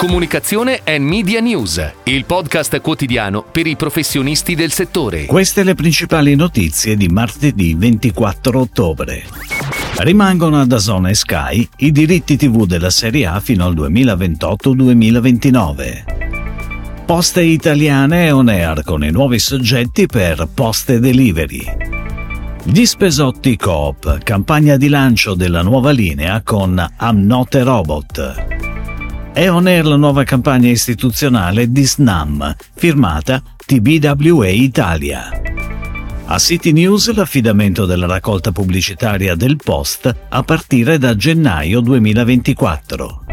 Comunicazione e Media News, il podcast quotidiano per i professionisti del settore. Queste le principali notizie di martedì 24 ottobre. Rimangono a Dazone e Sky i diritti TV della Serie A fino al 2028-2029. Poste italiane e on air con i nuovi soggetti per Poste Delivery. Gli Spesotti Coop, campagna di lancio della nuova linea con I'm Not a Robot. È on air la nuova campagna istituzionale di SNAM, firmata TBWA Italia. A City News l'affidamento della raccolta pubblicitaria del Post a partire da gennaio 2024.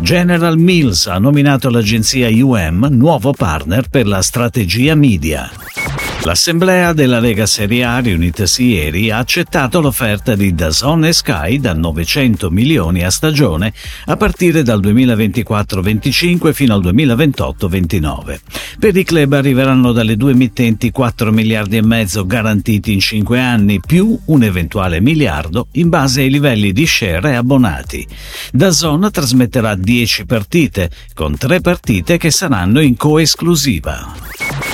General Mills ha nominato l'agenzia UM nuovo partner per la strategia media. L'assemblea della Lega Serie A riunitasi ieri ha accettato l'offerta di Dazon e Sky da 900 milioni a stagione a partire dal 2024-25 fino al 2028-29. Per i club arriveranno dalle due emittenti 4 miliardi e mezzo garantiti in 5 anni più un eventuale miliardo in base ai livelli di share e abbonati. Dazon trasmetterà 10 partite, con 3 partite che saranno in coesclusiva.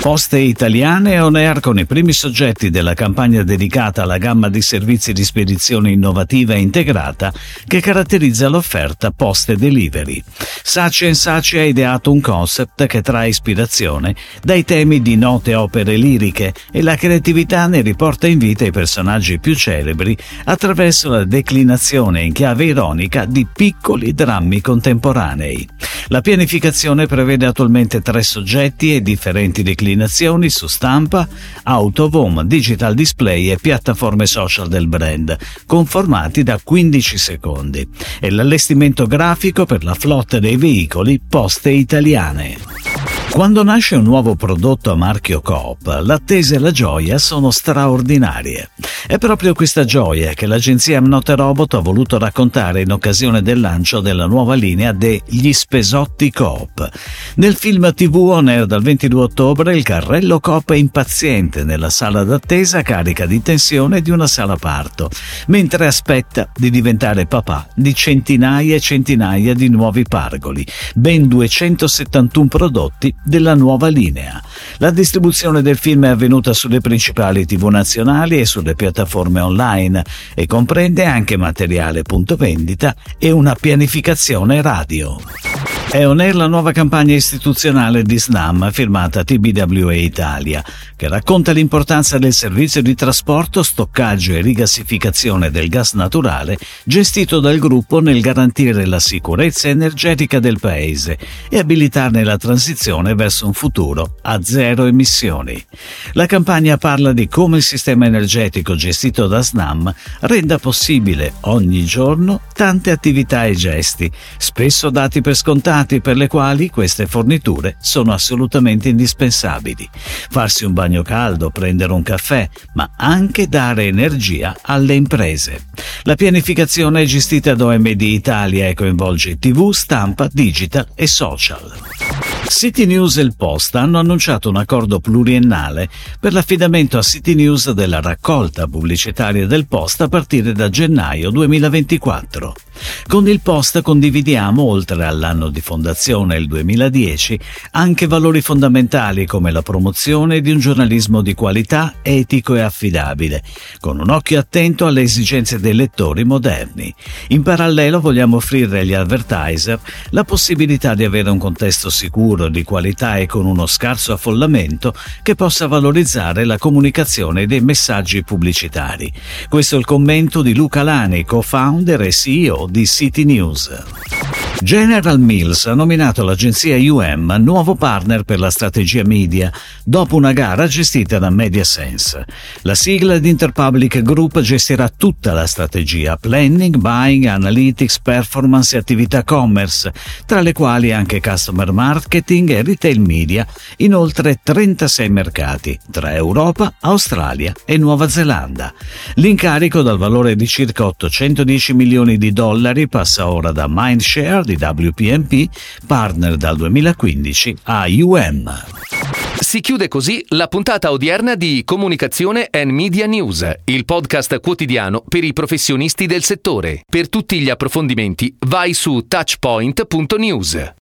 Poste Italiane on air con i primi soggetti della campagna dedicata alla gamma di servizi di spedizione innovativa e integrata che caratterizza l'offerta Poste Delivery. Saci Saci ha ideato un concept che trae ispirazione dai temi di note opere liriche e la creatività ne riporta in vita i personaggi più celebri attraverso la declinazione in chiave ironica di piccoli drammi contemporanei. La pianificazione prevede attualmente tre soggetti e differenti declinazioni su stampa, autovom, digital display e piattaforme social del brand, conformati da 15 secondi, e l'allestimento grafico per la flotta dei veicoli Poste Italiane. Quando nasce un nuovo prodotto a marchio Coop, l'attesa e la gioia sono straordinarie. È proprio questa gioia che l'agenzia Mnote Robot ha voluto raccontare in occasione del lancio della nuova linea degli Spesotti Coop. Nel film TV on air dal 22 ottobre il carrello Coop è impaziente nella sala d'attesa carica di tensione di una sala parto, mentre aspetta di diventare papà di centinaia e centinaia di nuovi pargoli, ben 271 prodotti della nuova linea. La distribuzione del film è avvenuta sulle principali tv nazionali e sulle piattaforme online e comprende anche materiale punto vendita e una pianificazione radio. È on air la nuova campagna istituzionale di SNAM firmata TBWA Italia, che racconta l'importanza del servizio di trasporto, stoccaggio e rigassificazione del gas naturale gestito dal gruppo nel garantire la sicurezza energetica del paese e abilitarne la transizione verso un futuro a zero emissioni. La campagna parla di come il sistema energetico gestito da SNAM renda possibile ogni giorno tante attività e gesti, spesso dati per scontati giornate per le quali queste forniture sono assolutamente indispensabili. Farsi un bagno caldo, prendere un caffè, ma anche dare energia alle imprese. La pianificazione è gestita da OMD Italia e coinvolge TV, stampa, digital e social. City News e il Post hanno annunciato un accordo pluriennale per l'affidamento a City News della raccolta pubblicitaria del Post a partire da gennaio 2024. Con il Post condividiamo, oltre all'anno di fondazione, il 2010, anche valori fondamentali come la promozione di un giornalismo di qualità, etico e affidabile, con un occhio attento alle esigenze dei lettori moderni. In parallelo vogliamo offrire agli advertiser la possibilità di avere un contesto sicuro di qualità e con uno scarso affollamento che possa valorizzare la comunicazione dei messaggi pubblicitari. Questo è il commento di Luca Lani, co-founder e CEO di City News. General Mills ha nominato l'agenzia UM nuovo partner per la strategia media dopo una gara gestita da MediaSense. La sigla di Interpublic Group gestirà tutta la strategia planning, buying, analytics, performance e attività commerce, tra le quali anche customer marketing e retail media in oltre 36 mercati tra Europa, Australia e Nuova Zelanda. L'incarico dal valore di circa 810 milioni di dollari passa ora da Mindshare di WPMP, partner dal 2015 a UM. Si chiude così la puntata odierna di Comunicazione and Media News, il podcast quotidiano per i professionisti del settore. Per tutti gli approfondimenti vai su touchpoint.news.